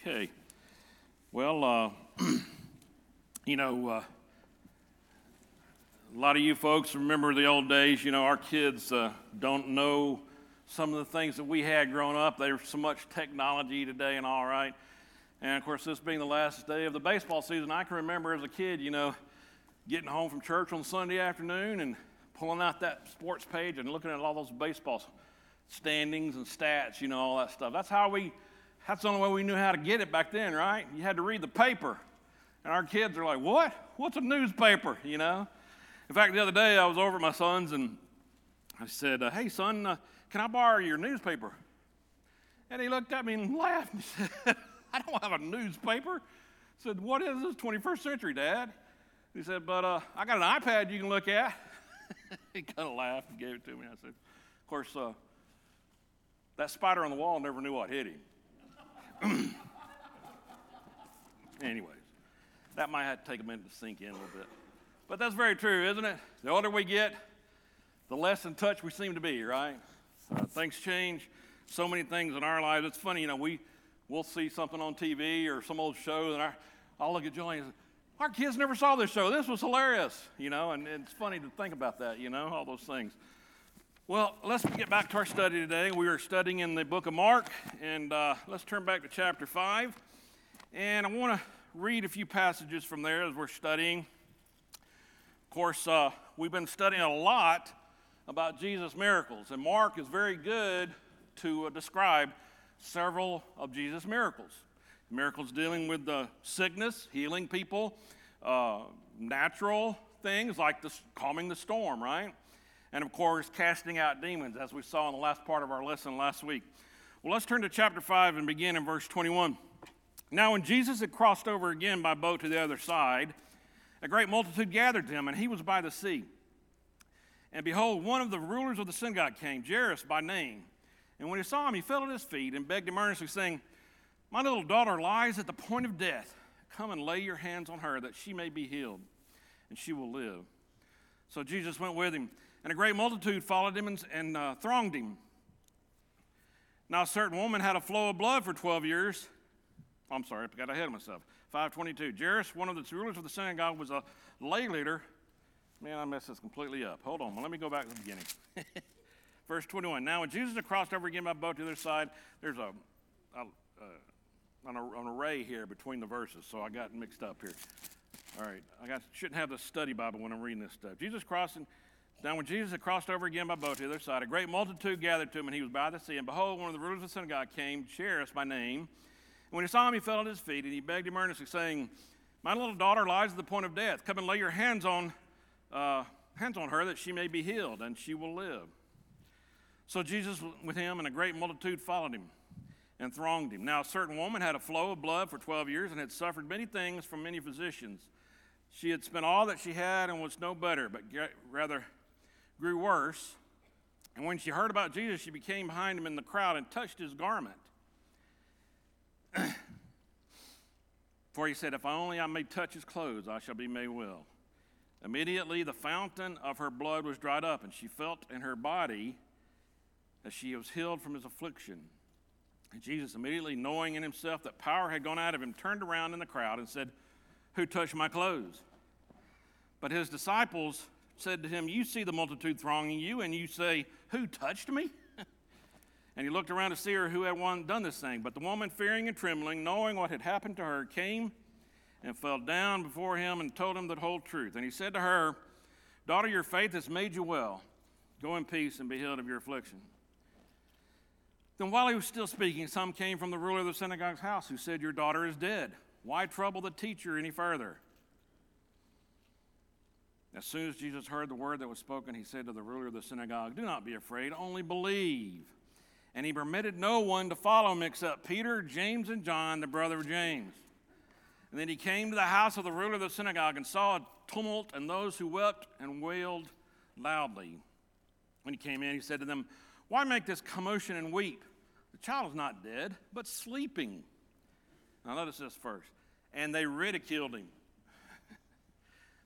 Okay. Well, uh, you know, uh, a lot of you folks remember the old days. You know, our kids uh, don't know some of the things that we had growing up. There's so much technology today and all right. And of course, this being the last day of the baseball season, I can remember as a kid, you know, getting home from church on Sunday afternoon and pulling out that sports page and looking at all those baseball standings and stats, you know, all that stuff. That's how we that's the only way we knew how to get it back then, right? You had to read the paper. And our kids are like, what? What's a newspaper, you know? In fact, the other day I was over at my son's and I said, uh, hey, son, uh, can I borrow your newspaper? And he looked at me and laughed and said, I don't have a newspaper. I said, what is this, 21st century, Dad? He said, but uh, I got an iPad you can look at. he kind of laughed and gave it to me. I said, of course, uh, that spider on the wall never knew what hit him. Anyways, that might have to take a minute to sink in a little bit. But that's very true, isn't it? The older we get, the less in touch we seem to be, right? Uh, things change, so many things in our lives. It's funny, you know, we, we'll see something on TV or some old show, and our, I'll look at Joey and say, our kids never saw this show. This was hilarious, you know, and it's funny to think about that, you know, all those things. Well, let's get back to our study today. We are studying in the book of Mark, and uh, let's turn back to chapter 5. And I want to read a few passages from there as we're studying. Of course, uh, we've been studying a lot about Jesus' miracles, and Mark is very good to uh, describe several of Jesus' miracles. Miracles dealing with the sickness, healing people, uh, natural things like the, calming the storm, right? And of course, casting out demons, as we saw in the last part of our lesson last week. Well, let's turn to chapter 5 and begin in verse 21. Now, when Jesus had crossed over again by boat to the other side, a great multitude gathered to him, and he was by the sea. And behold, one of the rulers of the synagogue came, Jairus by name. And when he saw him, he fell at his feet and begged him earnestly, saying, My little daughter lies at the point of death. Come and lay your hands on her, that she may be healed, and she will live. So Jesus went with him and a great multitude followed him and, and uh, thronged him. Now, a certain woman had a flow of blood for 12 years. I'm sorry, I got ahead of myself. 522. Jairus, one of the rulers of the synagogue, was a lay leader. Man, I messed this completely up. Hold on, well, let me go back to the beginning. Verse 21. Now, when Jesus had crossed over again by boat to the other side, there's a, a, uh, an, an array here between the verses, so I got mixed up here. All right, I got, shouldn't have the study Bible when I'm reading this stuff. Jesus crossing now, when Jesus had crossed over again by boat to the other side, a great multitude gathered to him, and he was by the sea. And behold, one of the rulers of the synagogue came, Jairus by name. And when he saw him, he fell at his feet, and he begged him earnestly, saying, My little daughter lies at the point of death. Come and lay your hands on, uh, hands on her, that she may be healed, and she will live. So Jesus with him, and a great multitude followed him and thronged him. Now, a certain woman had a flow of blood for 12 years and had suffered many things from many physicians. She had spent all that she had and was no better, but rather grew worse. And when she heard about Jesus, she became behind him in the crowd and touched his garment. For he said, If only I may touch his clothes, I shall be made well. Immediately the fountain of her blood was dried up, and she felt in her body that she was healed from his affliction. And Jesus, immediately knowing in himself that power had gone out of him, turned around in the crowd and said, Who touched my clothes? But his disciples said to him, You see the multitude thronging you, and you say, Who touched me? and he looked around to see her who had one done this thing. But the woman, fearing and trembling, knowing what had happened to her, came and fell down before him and told him the whole truth. And he said to her, Daughter, your faith has made you well. Go in peace and be healed of your affliction. Then while he was still speaking, some came from the ruler of the synagogue's house who said, Your daughter is dead. Why trouble the teacher any further? As soon as Jesus heard the word that was spoken, he said to the ruler of the synagogue, Do not be afraid, only believe. And he permitted no one to follow him except Peter, James, and John, the brother of James. And then he came to the house of the ruler of the synagogue and saw a tumult and those who wept and wailed loudly. When he came in, he said to them, Why make this commotion and weep? The child is not dead, but sleeping. Now, notice this first. And they ridiculed him.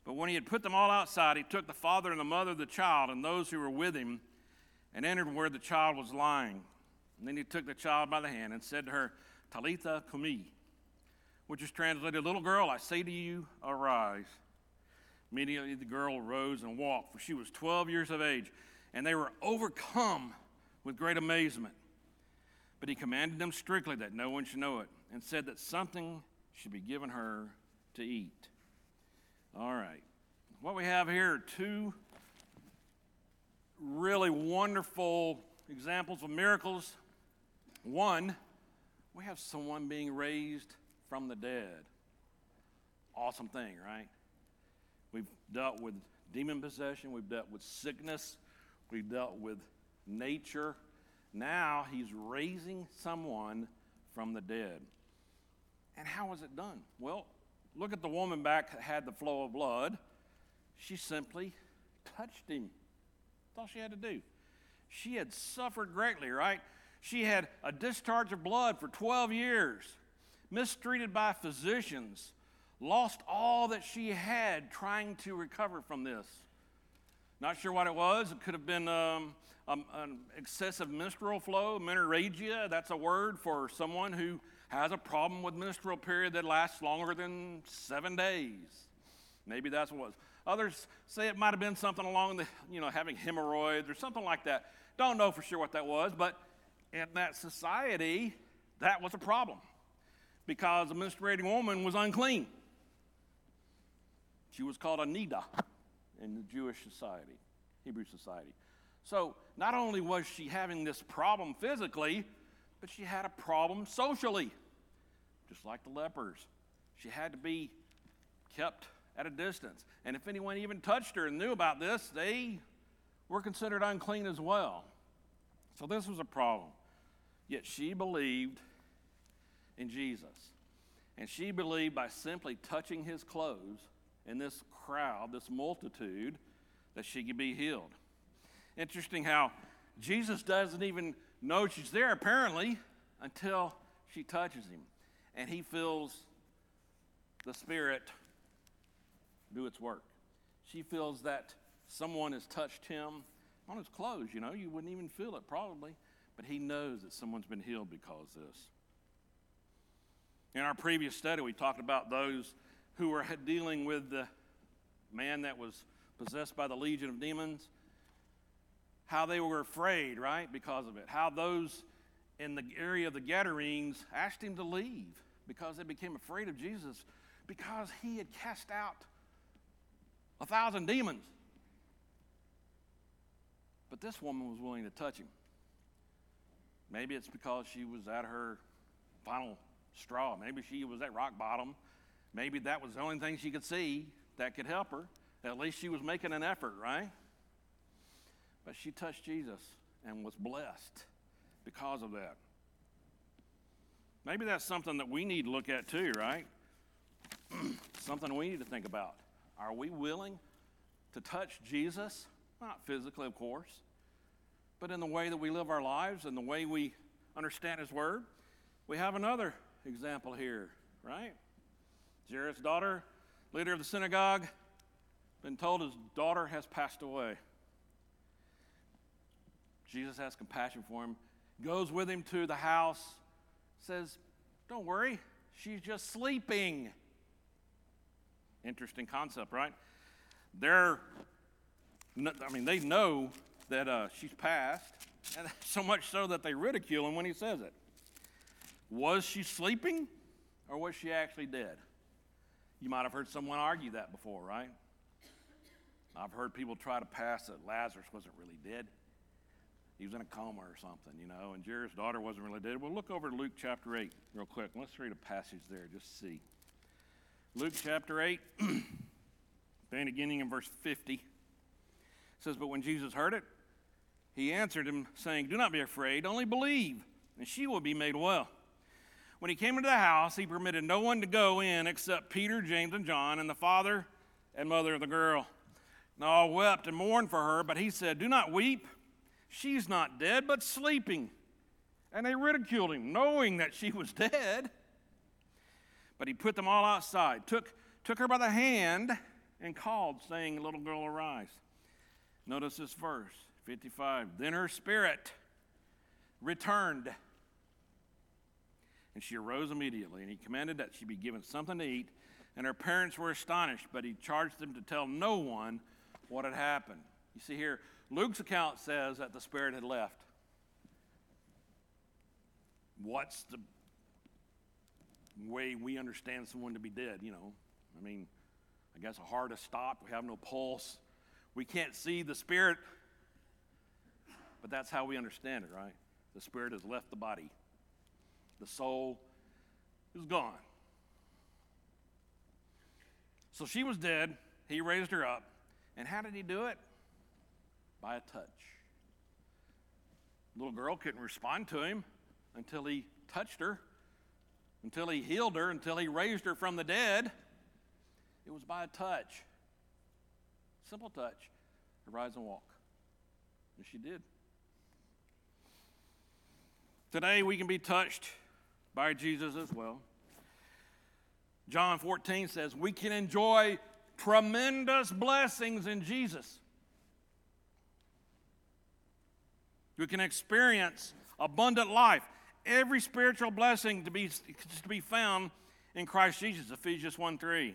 But when he had put them all outside, he took the father and the mother of the child and those who were with him and entered where the child was lying. And then he took the child by the hand and said to her, Talitha cumi, which is translated, Little girl, I say to you, arise. Immediately the girl rose and walked, for she was 12 years of age, and they were overcome with great amazement. But he commanded them strictly that no one should know it, and said that something should be given her to eat. All right. What we have here are two really wonderful examples of miracles. One, we have someone being raised from the dead. Awesome thing, right? We've dealt with demon possession, we've dealt with sickness, we've dealt with nature. Now he's raising someone from the dead. And how was it done? Well, look at the woman back that had the flow of blood. She simply touched him. That's all she had to do. She had suffered greatly, right? She had a discharge of blood for 12 years, mistreated by physicians, lost all that she had trying to recover from this. Not sure what it was. It could have been um, um, an excessive menstrual flow, menorrhagia. That's a word for someone who has a problem with menstrual period that lasts longer than seven days. Maybe that's what was. Others say it might have been something along the, you know, having hemorrhoids or something like that. Don't know for sure what that was, but in that society, that was a problem because a menstruating woman was unclean. She was called a nida in the Jewish society, Hebrew society. So not only was she having this problem physically, but she had a problem socially, just like the lepers. She had to be kept at a distance. And if anyone even touched her and knew about this, they were considered unclean as well. So this was a problem. Yet she believed in Jesus. And she believed by simply touching his clothes in this crowd, this multitude, that she could be healed. Interesting how Jesus doesn't even know she's there, apparently, until she touches him. And he feels the Spirit do its work. She feels that someone has touched him on his clothes, you know, you wouldn't even feel it probably, but he knows that someone's been healed because of this. In our previous study, we talked about those who were dealing with the man that was possessed by the legion of demons, how they were afraid, right, because of it. How those in the area of the Gadarenes asked him to leave because they became afraid of Jesus because he had cast out a thousand demons. But this woman was willing to touch him. Maybe it's because she was at her final straw. Maybe she was at rock bottom. Maybe that was the only thing she could see that could help her. At least she was making an effort, right? But she touched Jesus and was blessed because of that. Maybe that's something that we need to look at too, right? something we need to think about. Are we willing to touch Jesus? Not physically, of course, but in the way that we live our lives and the way we understand His Word. We have another example here, right? Jairus' daughter, leader of the synagogue, been told his daughter has passed away. Jesus has compassion for him, goes with him to the house, says, Don't worry, she's just sleeping. Interesting concept, right? They're, I mean, they know that uh, she's passed, and so much so that they ridicule him when he says it. Was she sleeping, or was she actually dead? You might have heard someone argue that before, right? I've heard people try to pass that Lazarus wasn't really dead. He was in a coma or something, you know, and Jairus' daughter wasn't really dead. Well, look over to Luke chapter 8 real quick. Let's read a passage there, just see. Luke chapter 8, beginning in verse 50, says, But when Jesus heard it, he answered him, saying, Do not be afraid, only believe, and she will be made well. When he came into the house, he permitted no one to go in except Peter, James, and John, and the father and mother of the girl. And all wept and mourned for her, but he said, Do not weep. She's not dead, but sleeping. And they ridiculed him, knowing that she was dead. But he put them all outside, took, took her by the hand, and called, saying, Little girl, arise. Notice this verse, 55. Then her spirit returned, And she arose immediately, and he commanded that she be given something to eat. And her parents were astonished, but he charged them to tell no one what had happened. You see here, Luke's account says that the spirit had left. What's the way we understand someone to be dead? You know, I mean, I guess a heart has stopped. We have no pulse. We can't see the spirit, but that's how we understand it, right? The spirit has left the body, the soul is gone. So she was dead. He raised her up. And how did he do it? By a touch. Little girl couldn't respond to him until he touched her, until he healed her, until he raised her from the dead. It was by a touch. Simple touch. rise and walk. And she did. Today we can be touched by Jesus as well. John 14 says we can enjoy tremendous blessings in Jesus. We can experience abundant life. Every spiritual blessing to be, to be found in Christ Jesus, Ephesians 1 3.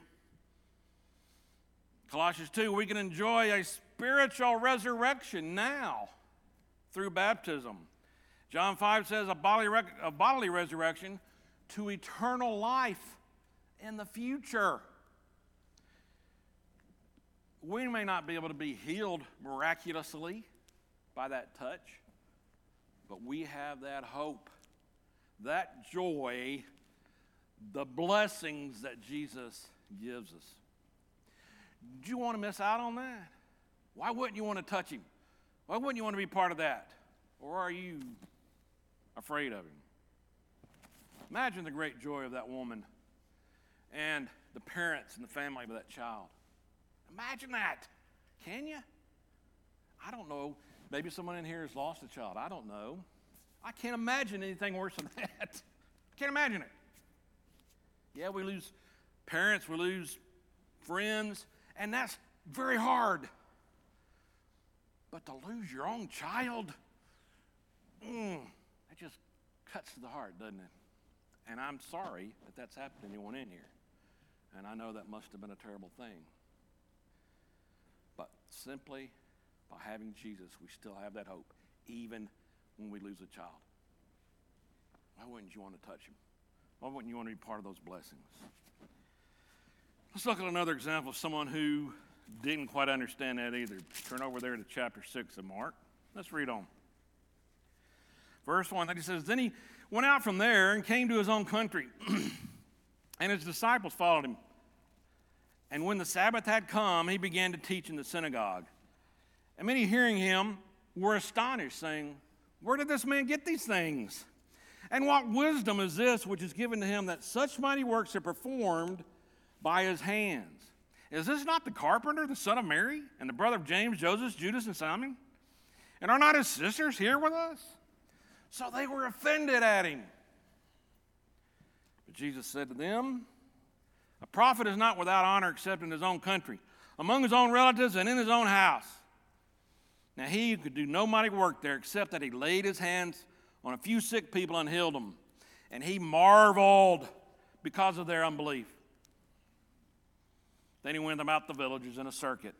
Colossians 2, we can enjoy a spiritual resurrection now through baptism. John 5 says a bodily, a bodily resurrection to eternal life in the future. We may not be able to be healed miraculously by that touch, but we have that hope, that joy, the blessings that Jesus gives us. Do you want to miss out on that? Why wouldn't you want to touch him? Why wouldn't you want to be part of that? Or are you afraid of him? Imagine the great joy of that woman and the parents and the family of that child. Imagine that. Can you? I don't know. Maybe someone in here has lost a child. I don't know. I can't imagine anything worse than that. Can't imagine it. Yeah, we lose parents, we lose friends, and that's very hard. But to lose your own child, mm, that just cuts to the heart, doesn't it? And I'm sorry that that's happened to anyone in here. And I know that must have been a terrible thing. But simply by having Jesus, we still have that hope, even when we lose a child. Why wouldn't you want to touch him? Why wouldn't you want to be part of those blessings? Let's look at another example of someone who didn't quite understand that either. Turn over there to chapter 6 of Mark. Let's read on. Verse 1, that he says, Then he went out from there and came to his own country, and his disciples followed him. And when the Sabbath had come, he began to teach in the synagogue. And many hearing him were astonished, saying, Where did this man get these things? And what wisdom is this which is given to him that such mighty works are performed by his hands. Is this not the carpenter, the son of Mary, and the brother of James, Joseph, Judas, and Simon? And are not his sisters here with us? So they were offended at him. But Jesus said to them, A prophet is not without honor except in his own country, among his own relatives, and in his own house. Now he could do no mighty work there except that he laid his hands on a few sick people and healed them. And he marveled because of their unbelief. Then he went about the villages in a circuit,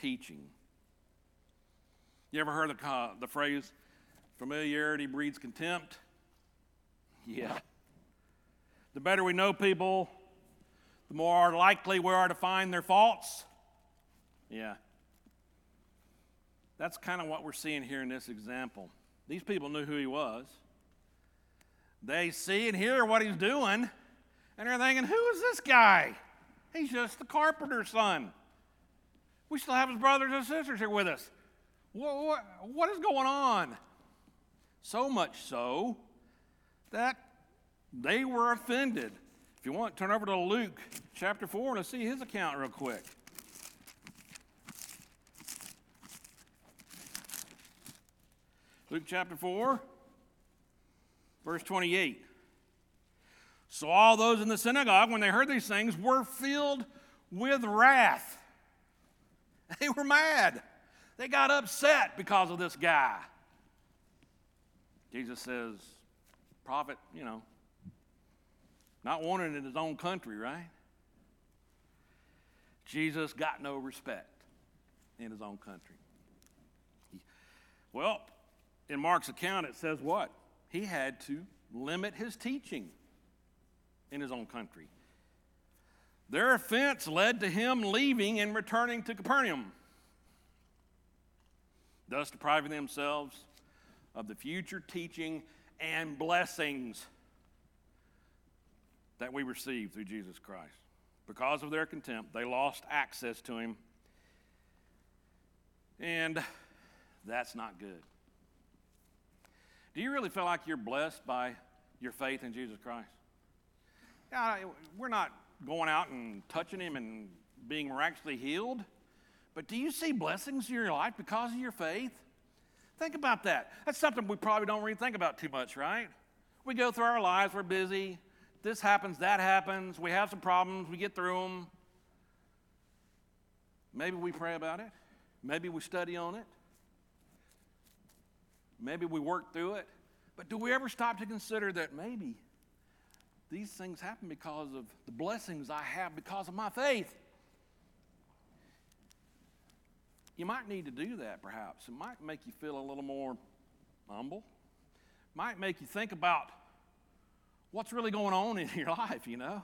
teaching. You ever heard the, uh, the phrase, familiarity breeds contempt? Yeah. The better we know people, the more likely we are to find their faults. Yeah. That's kind of what we're seeing here in this example. These people knew who he was. They see and hear what he's doing, and they're thinking, who is this guy? He's just the carpenter's son. We still have his brothers and sisters here with us. What, what, what is going on? So much so that they were offended. If you want, turn over to Luke chapter 4 and let's see his account real quick. Luke chapter 4, verse 28. So all those in the synagogue, when they heard these things, were filled with wrath. They were mad. They got upset because of this guy. Jesus says, Prophet, you know, not wanted in his own country, right? Jesus got no respect in his own country. Well, in Mark's account, it says what? He had to limit his teaching in his own country. Their offense led to him leaving and returning to Capernaum, thus depriving themselves of the future teaching and blessings that we receive through Jesus Christ. Because of their contempt, they lost access to him. And that's not good. Do you really feel like you're blessed by your faith in Jesus Christ? Yeah, we're not going out and touching him and being miraculously healed, but do you see blessings in your life because of your faith? Think about that. That's something we probably don't really think about too much, right? We go through our lives, we're busy. This happens, that happens. We have some problems, we get through them. Maybe we pray about it. Maybe we study on it. Maybe we work through it. But do we ever stop to consider that maybe these things happen because of the blessings I have because of my faith? You might need to do that perhaps. It might make you feel a little more humble. Might make you think about what's really going on in your life, you know?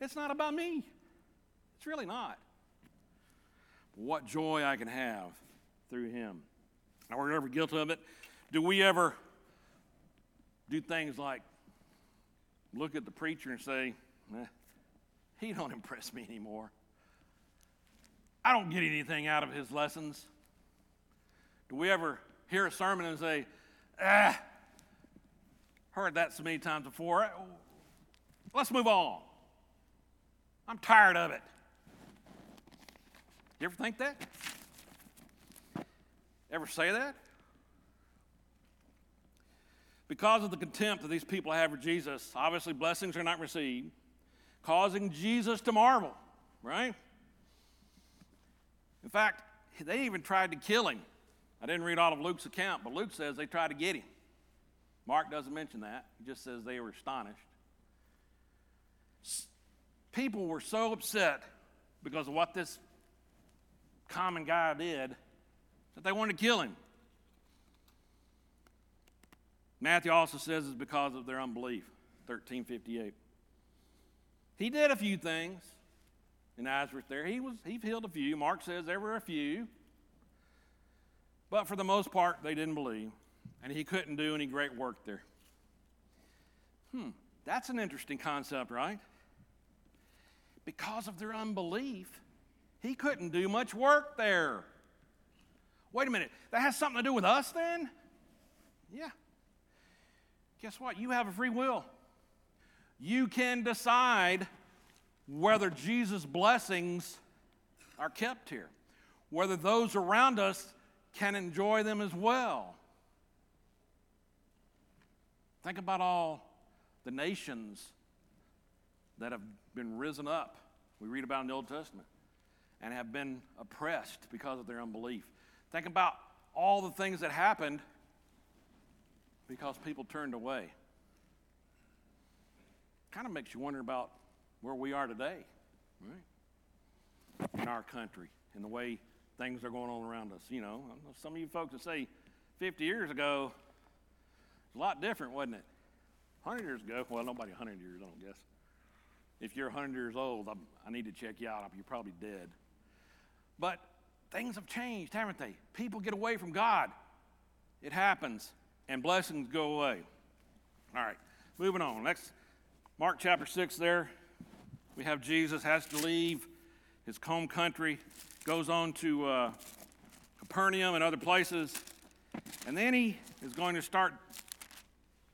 It's not about me. It's really not. What joy I can have through him. Are we ever guilty of it? Do we ever do things like look at the preacher and say, eh, he don't impress me anymore. I don't get anything out of his lessons. Do we ever hear a sermon and say, ah, heard that so many times before. Let's move on. I'm tired of it. You ever think that? Ever say that? Because of the contempt that these people have for Jesus, obviously blessings are not received, causing Jesus to marvel, right? In fact, they even tried to kill him. I didn't read all of Luke's account, but Luke says they tried to get him. Mark doesn't mention that, he just says they were astonished. People were so upset because of what this common guy did that they wanted to kill him. Matthew also says it's because of their unbelief, 1358. He did a few things in Nazareth there. He was he healed a few. Mark says there were a few. But for the most part, they didn't believe. And he couldn't do any great work there. Hmm, that's an interesting concept, right? Because of their unbelief, he couldn't do much work there. Wait a minute, that has something to do with us then? Yeah. Guess what? You have a free will. You can decide whether Jesus' blessings are kept here, whether those around us can enjoy them as well. Think about all the nations that have been risen up, we read about in the Old Testament, and have been oppressed because of their unbelief. Think about all the things that happened because people turned away. Kind of makes you wonder about where we are today, right? In our country, in the way things are going on around us. You know, some of you folks that say 50 years ago, it's a lot different, wasn't it? 100 years ago, well, nobody 100 years, I don't guess. If you're 100 years old, I'm, i need to check you out. You're probably dead. But things have changed, haven't they? People get away from God. It happens and blessings go away. All right, moving on. Next, Mark chapter 6 there. We have Jesus has to leave his home country, goes on to uh, Capernaum and other places, and then he is going to start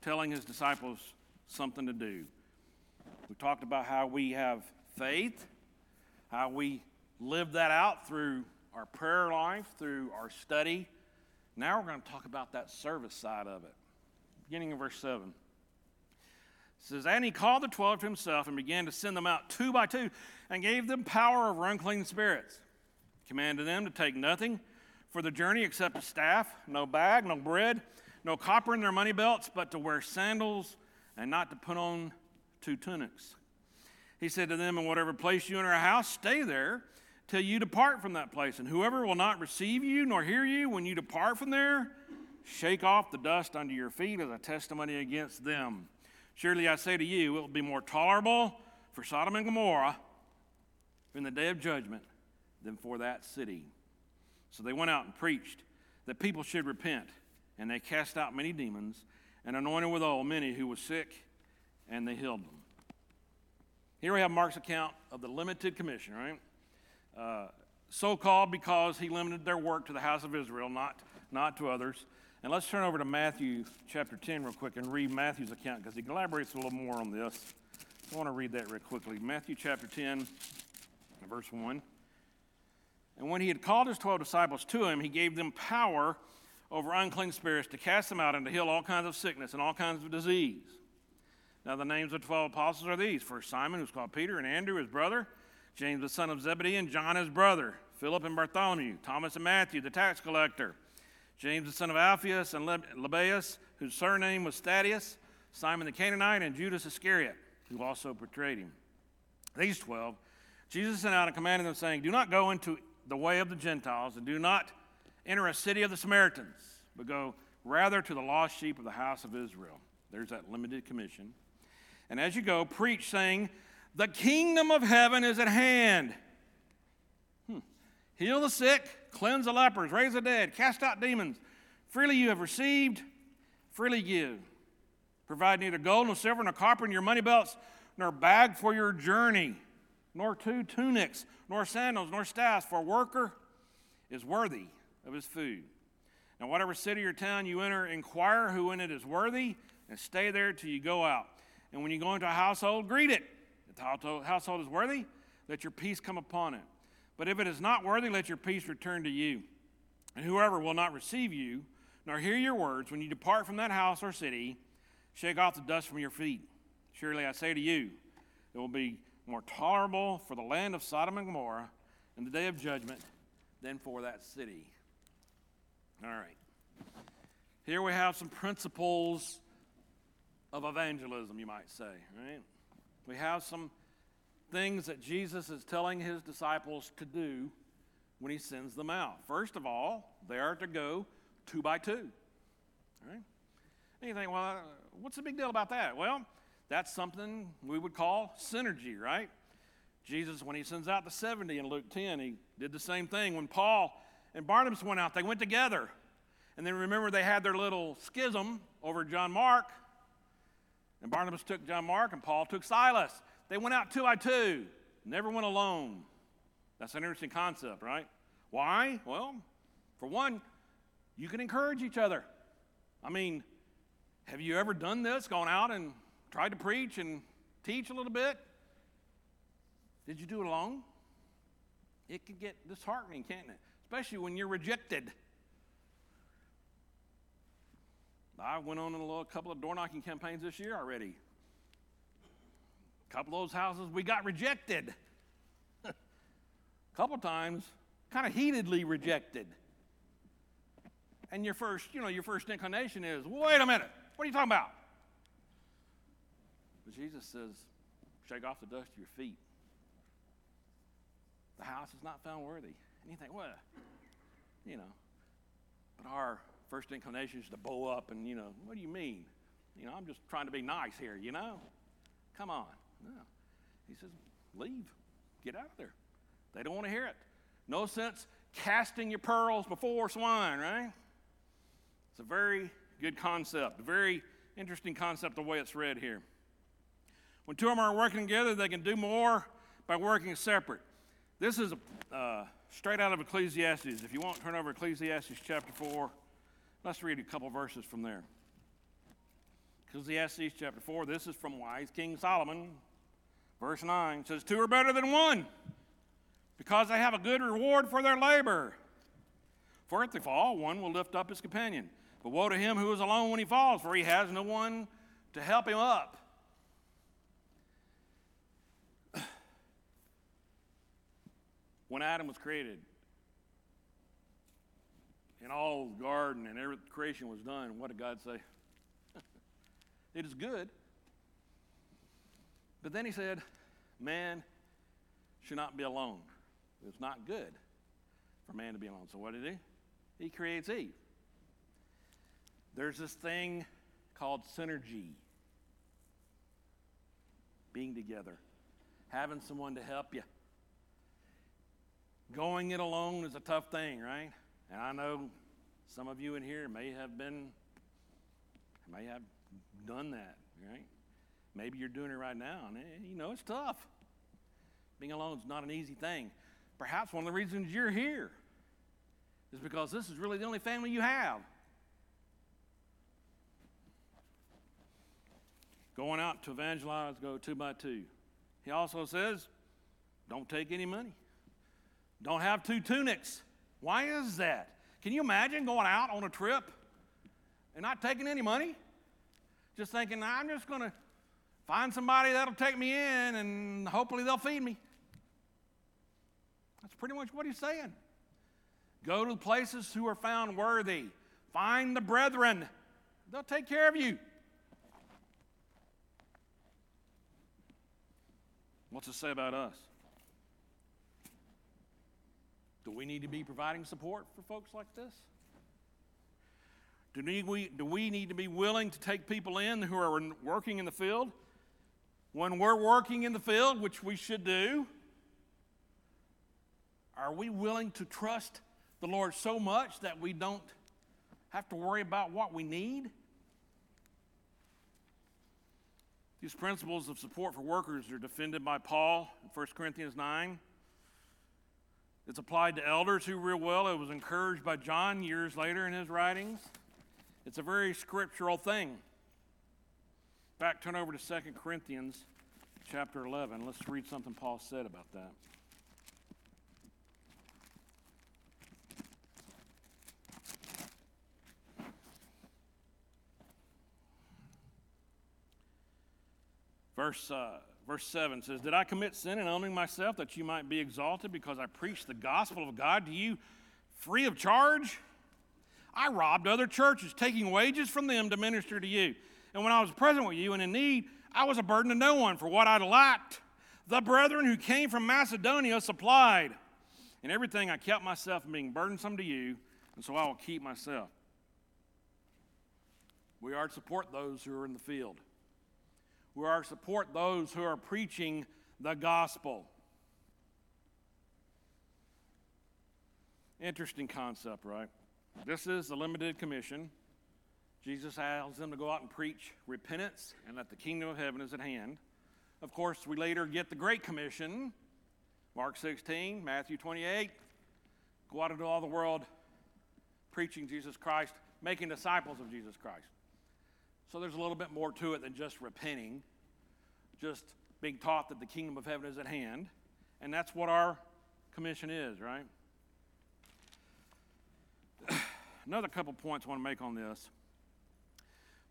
telling his disciples something to do. We talked about how we have faith, how we live that out through our prayer life, through our study, now we're going to talk about that service side of it. Beginning in verse 7. It says, And he called the twelve to himself and began to send them out two by two and gave them power over unclean spirits. Commanded them to take nothing for the journey except a staff, no bag, no bread, no copper in their money belts, but to wear sandals and not to put on two tunics. He said to them, In whatever place you enter a house, stay there till you depart from that place. And whoever will not receive you nor hear you when you depart from there, shake off the dust under your feet as a testimony against them. Surely I say to you, it will be more tolerable for Sodom and Gomorrah in the day of judgment than for that city. So they went out and preached that people should repent, and they cast out many demons and anointed with oil many who were sick, and they healed them. Here we have Mark's account of the limited commission, right? Uh, so called because he limited their work to the house of Israel, not, not to others. And let's turn over to Matthew chapter 10 real quick and read Matthew's account because he elaborates a little more on this. I want to read that real quickly. Matthew chapter 10, verse 1. And when he had called his 12 disciples to him, he gave them power over unclean spirits to cast them out and to heal all kinds of sickness and all kinds of disease. Now, the names of the 12 apostles are these First Simon, who's called Peter, and Andrew, his brother, James, the son of Zebedee, and John, his brother, Philip and Bartholomew, Thomas and Matthew, the tax collector. James the son of Alphaeus and Lebbaeus, whose surname was Thaddeus, Simon the Canaanite, and Judas Iscariot, who also betrayed him. These twelve, Jesus sent out and commanded them, saying, Do not go into the way of the Gentiles, and do not enter a city of the Samaritans, but go rather to the lost sheep of the house of Israel. There's that limited commission. And as you go, preach, saying, The kingdom of heaven is at hand. Hmm. Heal the sick, cleanse the lepers, raise the dead, cast out demons. Freely you have received, freely give. Provide neither gold nor silver nor copper in your money belts, nor bag for your journey, nor two tunics, nor sandals, nor staffs, for a worker is worthy of his food. Now, whatever city or town you enter, inquire who in it is worthy, and stay there till you go out. And when you go into a household, greet it. The household is worthy, let your peace come upon it. But if it is not worthy, let your peace return to you. And whoever will not receive you, nor hear your words, when you depart from that house or city, shake off the dust from your feet. Surely I say to you, it will be more tolerable for the land of Sodom and Gomorrah in the day of judgment than for that city. All right. Here we have some principles of evangelism, you might say, right? We have some things that Jesus is telling his disciples to do when he sends them out. First of all, they are to go two by two. All right? And you think, well, uh, what's the big deal about that? Well, that's something we would call synergy, right? Jesus, when he sends out the 70 in Luke 10, he did the same thing. When Paul and Barnabas went out, they went together. And then remember, they had their little schism over John Mark. And Barnabas took John Mark, and Paul took Silas. They went out two by two, never went alone. That's an interesting concept, right? Why? Well, for one, you can encourage each other. I mean, have you ever done this, gone out and tried to preach and teach a little bit? Did you do it alone? It can get disheartening, can't it? Especially when you're rejected. I went on a little, couple of door knocking campaigns this year already. A couple of those houses we got rejected. a couple times, kind of heatedly rejected. And your first, you know, your first inclination is, wait a minute, what are you talking about? But Jesus says, shake off the dust of your feet. The house is not found worthy. And you think, well, you know, but our first inclination is to bow up and, you know, what do you mean? You know, I'm just trying to be nice here, you know? Come on. No. He says, leave. Get out of there. They don't want to hear it. No sense casting your pearls before swine, right? It's a very good concept, a very interesting concept the way it's read here. When two of them are working together, they can do more by working separate. This is uh, straight out of Ecclesiastes. If you want, turn over Ecclesiastes chapter 4. Let's read a couple verses from there. Ecclesiastes chapter 4, this is from wise King Solomon. Verse 9 says, Two are better than one because they have a good reward for their labor. For if they fall, one will lift up his companion. But woe to him who is alone when he falls, for he has no one to help him up. when Adam was created and all the garden and every creation was done, what did God say? it is good. But then he said, man should not be alone. It's not good for man to be alone. So what did he do? He creates Eve. There's this thing called synergy being together, having someone to help you. Going it alone is a tough thing, right? And I know some of you in here may have been, may have done that, right? Maybe you're doing it right now, and eh, you know it's tough. Being alone is not an easy thing. Perhaps one of the reasons you're here is because this is really the only family you have. Going out to evangelize, go two by two. He also says, don't take any money. Don't have two tunics. Why is that? Can you imagine going out on a trip and not taking any money? Just thinking, I'm just going to find somebody that'll take me in and hopefully they'll feed me. That's pretty much what he's saying. Go to places who are found worthy. Find the brethren. They'll take care of you. What's it say about us? Do we need to be providing support for folks like this? Do we, do we need to be willing to take people in who are working in the field? When we're working in the field, which we should do, are we willing to trust the Lord so much that we don't have to worry about what we need? These principles of support for workers are defended by Paul in 1 Corinthians 9. It's applied to elders who real well. It was encouraged by John years later in his writings. It's a very scriptural thing. Back, turn over to 2 Corinthians chapter 11. Let's read something Paul said about that. Verse, uh, verse 7 says, Did I commit sin in owning myself that you might be exalted because I preached the gospel of God to you free of charge? I robbed other churches, taking wages from them to minister to you. And when I was present with you and in need, I was a burden to no one for what I'd lacked. The brethren who came from Macedonia supplied. In everything I kept myself from being burdensome to you, and so I will keep myself. We are to support those who are in the field. We are to support those who are preaching the gospel. Interesting concept, right? This is the limited commission. Jesus asks them to go out and preach repentance and that the kingdom of heaven is at hand. Of course, we later get the Great Commission Mark 16, Matthew 28. Go out into all the world preaching Jesus Christ, making disciples of Jesus Christ. So there's a little bit more to it than just repenting, just being taught that the kingdom of heaven is at hand. And that's what our commission is, right? Another couple points I want to make on this.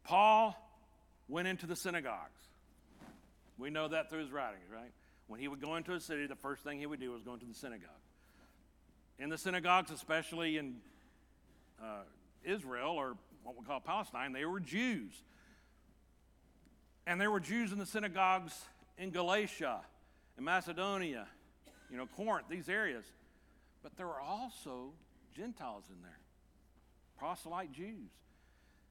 Paul went into the synagogues. We know that through his writings, right? When he would go into a city, the first thing he would do was go into the synagogue. In the synagogues, especially in uh, Israel or what we call Palestine, they were Jews. And there were Jews in the synagogues in Galatia, in Macedonia, you know, Corinth, these areas. But there were also Gentiles in there, proselyte Jews.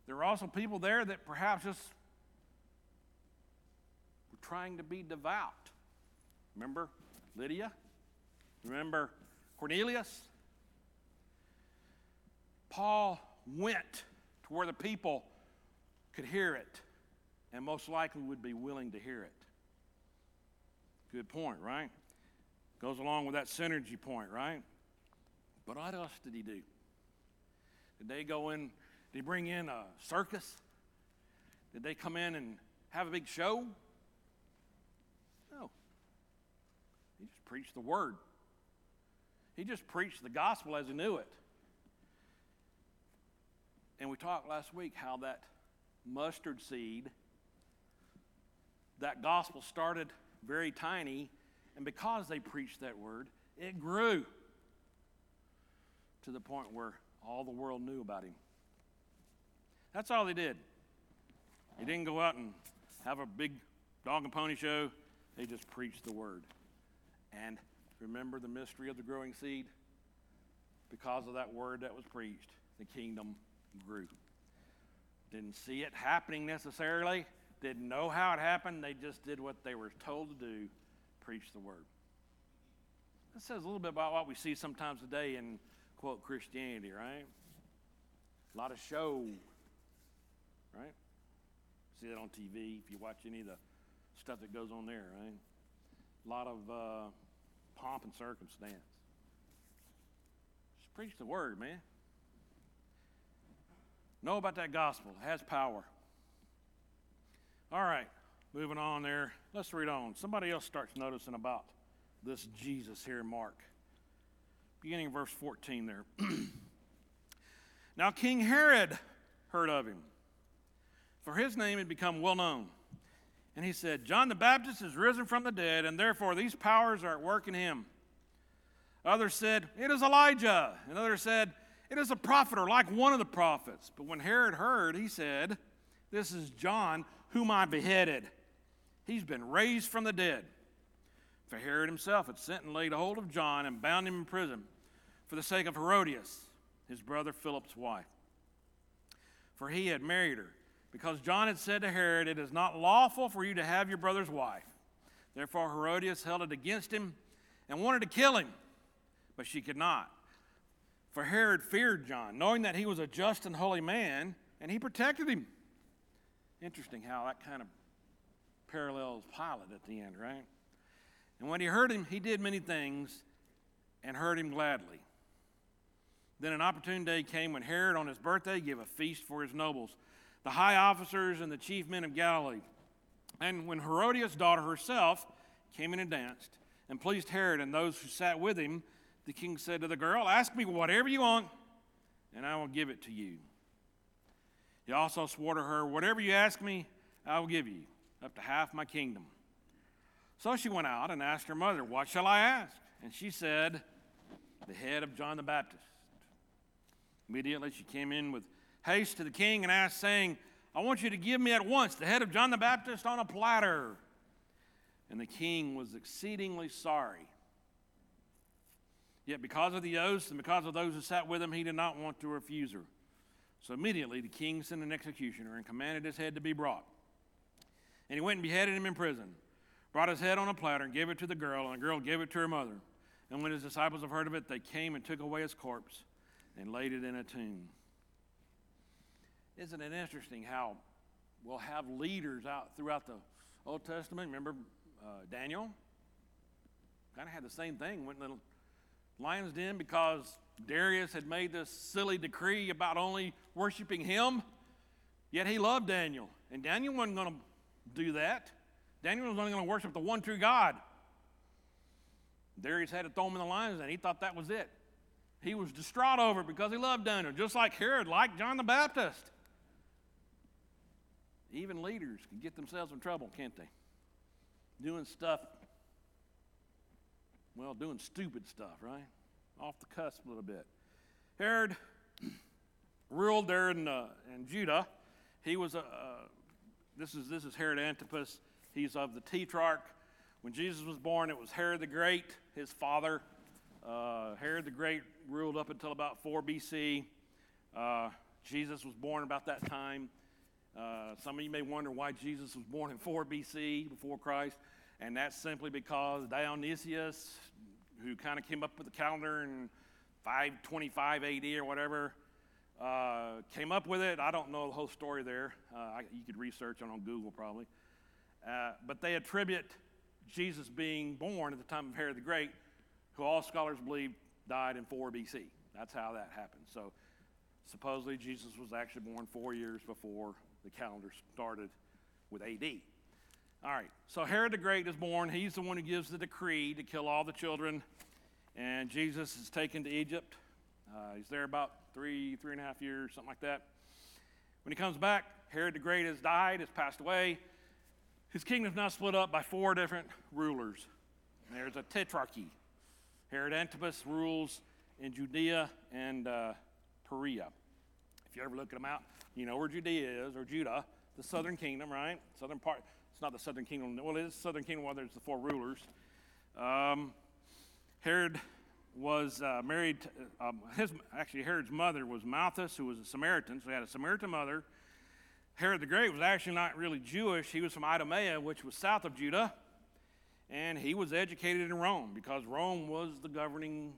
There were also people there that perhaps just were trying to be devout. Remember Lydia? Remember Cornelius? Paul went to where the people could hear it and most likely would be willing to hear it. Good point, right? Goes along with that synergy point, right? But what else did he do? Did they go in, did he bring in a circus? Did they come in and have a big show? No. He just preached the word. He just preached the gospel as he knew it. And we talked last week how that mustard seed that gospel started very tiny, and because they preached that word, it grew to the point where all the world knew about him. That's all they did. He didn't go out and have a big dog and pony show. They just preached the word. And remember the mystery of the growing seed? Because of that word that was preached, the kingdom grew. Didn't see it happening necessarily, didn't know how it happened. They just did what they were told to do preach the word. That says a little bit about what we see sometimes today in, quote, Christianity, right? A lot of show, right? See that on TV if you watch any of the stuff that goes on there, right? A lot of uh, pomp and circumstance. Just preach the word, man. Know about that gospel. It has power. All right, moving on there. Let's read on. Somebody else starts noticing about this Jesus here Mark. Beginning in verse 14 there. now, King Herod heard of him, for his name had become well known. And he said, John the Baptist is risen from the dead, and therefore these powers are at work in him. Others said, It is Elijah. And others said, It is a prophet or like one of the prophets. But when Herod heard, he said, This is John, whom I beheaded. He's been raised from the dead. For Herod himself had sent and laid hold of John and bound him in prison for the sake of Herodias, his brother Philip's wife. For he had married her, because John had said to Herod, It is not lawful for you to have your brother's wife. Therefore Herodias held it against him and wanted to kill him, but she could not. For Herod feared John, knowing that he was a just and holy man, and he protected him. Interesting how that kind of parallels Pilate at the end, right? And when he heard him, he did many things and heard him gladly. Then an opportune day came when Herod, on his birthday, gave a feast for his nobles, the high officers and the chief men of Galilee. And when Herodias' daughter herself came in and danced and pleased Herod and those who sat with him, the king said to the girl, Ask me whatever you want, and I will give it to you. He also swore to her, Whatever you ask me, I will give you, up to half my kingdom. So she went out and asked her mother, What shall I ask? And she said, The head of John the Baptist. Immediately she came in with haste to the king and asked, saying, I want you to give me at once the head of John the Baptist on a platter. And the king was exceedingly sorry. Yet because of the oaths and because of those who sat with him, he did not want to refuse her. So immediately the king sent an executioner and commanded his head to be brought. And he went and beheaded him in prison brought his head on a platter and gave it to the girl, and the girl gave it to her mother. And when his disciples have heard of it, they came and took away his corpse and laid it in a tomb. Isn't it interesting how we'll have leaders out throughout the Old Testament? Remember uh, Daniel? Kind of had the same thing. Went the lion's den because Darius had made this silly decree about only worshiping him. Yet he loved Daniel. And Daniel wasn't going to do that. Daniel was only going to worship the one true God. Darius had to throw him in the lion's den. He thought that was it. He was distraught over it because he loved Daniel, just like Herod liked John the Baptist. Even leaders can get themselves in trouble, can't they? Doing stuff, well, doing stupid stuff, right? Off the cusp a little bit. Herod ruled there in, uh, in Judah. He was a, uh, this is this is Herod Antipas. He's of the tetrarch. When Jesus was born, it was Herod the Great, his father. Uh, Herod the Great ruled up until about 4 BC. Uh, Jesus was born about that time. Uh, some of you may wonder why Jesus was born in 4 BC, before Christ, and that's simply because Dionysius, who kind of came up with the calendar in 525 AD or whatever, uh, came up with it. I don't know the whole story there. Uh, I, you could research it on Google probably. Uh, but they attribute Jesus being born at the time of Herod the Great, who all scholars believe died in 4 BC. That's how that happened. So supposedly Jesus was actually born four years before the calendar started with AD. All right, so Herod the Great is born. He's the one who gives the decree to kill all the children. And Jesus is taken to Egypt. Uh, he's there about three, three and a half years, something like that. When he comes back, Herod the Great has died, has passed away. His kingdom's now split up by four different rulers. There's a tetrarchy. Herod Antipas rules in Judea and uh, Perea. If you ever look at them out, you know where Judea is, or Judah, the southern kingdom, right? Southern part, It's not the southern kingdom. Well, it is the southern kingdom while it's the four rulers. Um, Herod was uh, married, to, um, his, actually, Herod's mother was Malthus, who was a Samaritan. So he had a Samaritan mother. Herod the Great was actually not really Jewish. He was from Idumea, which was south of Judah. And he was educated in Rome because Rome was the governing,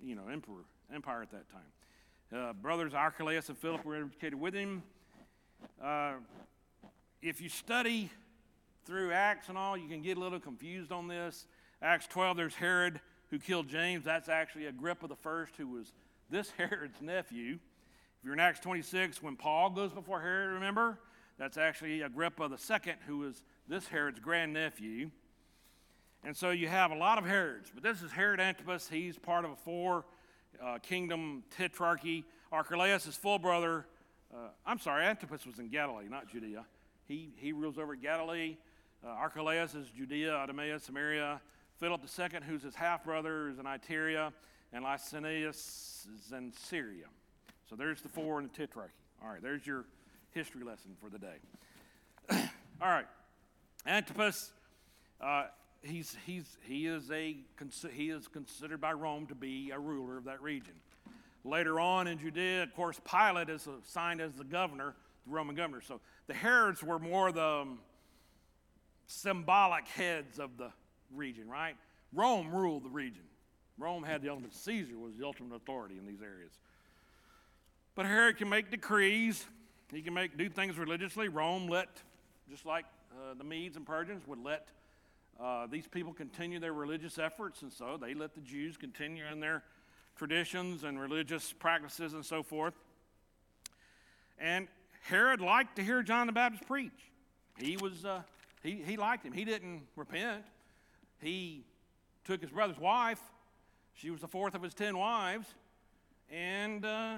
you know, emperor, empire at that time. Uh, brothers Archelaus and Philip were educated with him. If you study through Acts and all, you can get a little confused on this. Acts 12, there's Herod who killed James. That's actually Agrippa the first, who was this Herod's nephew. If you're in Acts 26, when Paul goes before Herod, remember? That's actually Agrippa the second, who was this Herod's grandnephew. And so you have a lot of Herods, but this is Herod Antipas. He's part of a four uh, kingdom tetrarchy. Archelaus' is full brother, uh, I'm sorry, Antipas was in Galilee, not Judea. He, he rules over Galilee. Uh, Archelaus is Judea, Idumea, Samaria. Philip II, who's his half brother, is in Iturea. And Lysanias is in Syria. So there's the four in the tetrarchy. All right, there's your history lesson for the day. All right, Antipas. Uh, he's, he's, he, is a, he is considered by Rome to be a ruler of that region. Later on in Judea, of course, Pilate is assigned as the governor, the Roman governor. So the Herods were more the um, symbolic heads of the region, right? Rome ruled the region. Rome had the ultimate, Caesar was the ultimate authority in these areas. But Herod can make decrees, he can make do things religiously. Rome let, just like uh, the Medes and Persians would let uh, these people continue their religious efforts, and so they let the Jews continue in their traditions and religious practices and so forth. And Herod liked to hear John the Baptist preach. He was uh, he, he liked him. He didn't repent. He took his brother's wife. She was the fourth of his ten wives, and uh,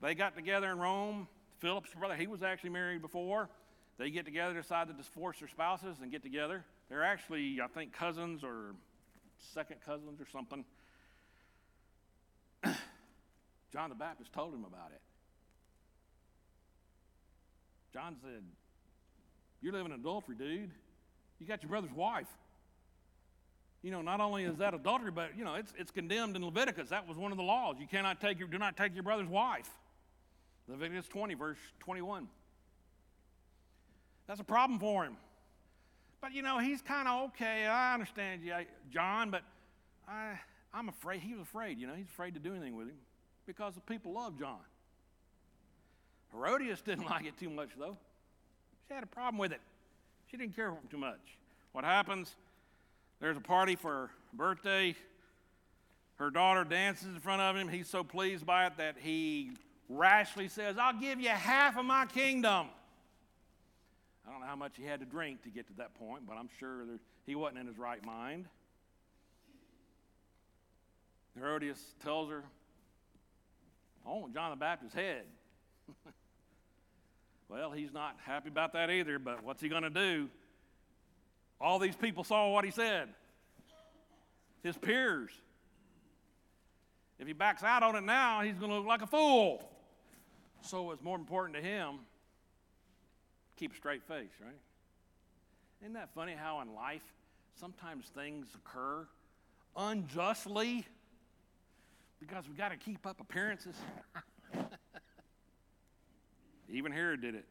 they got together in Rome. Philip's brother, he was actually married before. They get together, decide to divorce their spouses, and get together. They're actually, I think, cousins or second cousins or something. John the Baptist told him about it. John said, You're living in adultery, dude. You got your brother's wife. You know, not only is that adultery, but you know, it's, it's condemned in Leviticus. That was one of the laws. You cannot take your do not take your brother's wife. Leviticus 20, verse 21. That's a problem for him. But you know, he's kind of okay. I understand you, John, but I, I'm afraid. He was afraid, you know, he's afraid to do anything with him because the people love John. Herodias didn't like it too much, though. She had a problem with it. She didn't care for him too much. What happens? There's a party for her birthday. Her daughter dances in front of him. He's so pleased by it that he rashly says, I'll give you half of my kingdom. I don't know how much he had to drink to get to that point, but I'm sure there, he wasn't in his right mind. Herodias tells her, I want John the Baptist's head. well, he's not happy about that either, but what's he going to do? All these people saw what he said. His peers. If he backs out on it now, he's going to look like a fool. So it's more important to him keep a straight face, right? Isn't that funny how in life sometimes things occur unjustly because we got to keep up appearances? Even Herod did it.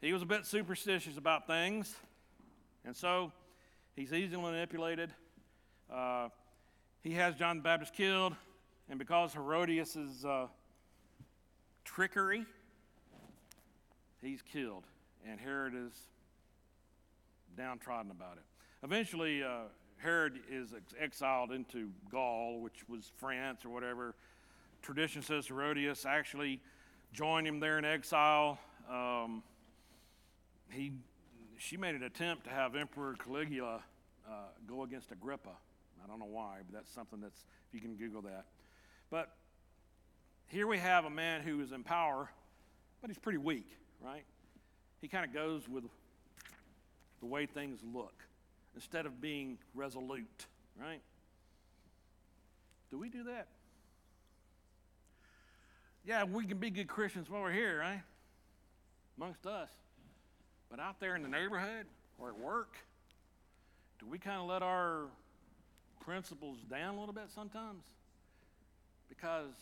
He was a bit superstitious about things, and so he's easily manipulated. Uh, he has John the Baptist killed, and because Herodias' uh, trickery, he's killed, and Herod is downtrodden about it. Eventually, uh, Herod is ex- exiled into Gaul, which was France or whatever. Tradition says Herodias actually joined him there in exile. Um, he, she made an attempt to have Emperor Caligula uh, go against Agrippa. I don't know why, but that's something that's, if you can Google that. But here we have a man who is in power, but he's pretty weak right? He kind of goes with the way things look instead of being resolute, right? Do we do that? Yeah, we can be good Christians while we're here, right? Amongst us. But out there in the neighborhood or at work, do we kind of let our principles down a little bit sometimes? Because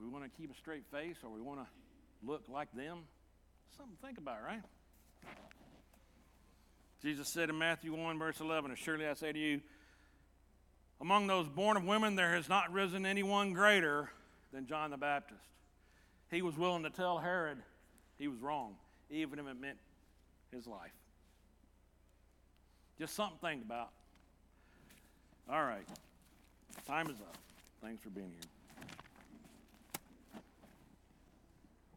we want to keep a straight face or we want to look like them? Something to think about, right? Jesus said in Matthew 1, verse 11, Surely I say to you, among those born of women, there has not risen anyone greater than John the Baptist. He was willing to tell Herod he was wrong, even if it meant his life. Just something to think about. All right. Time is up. Thanks for being here.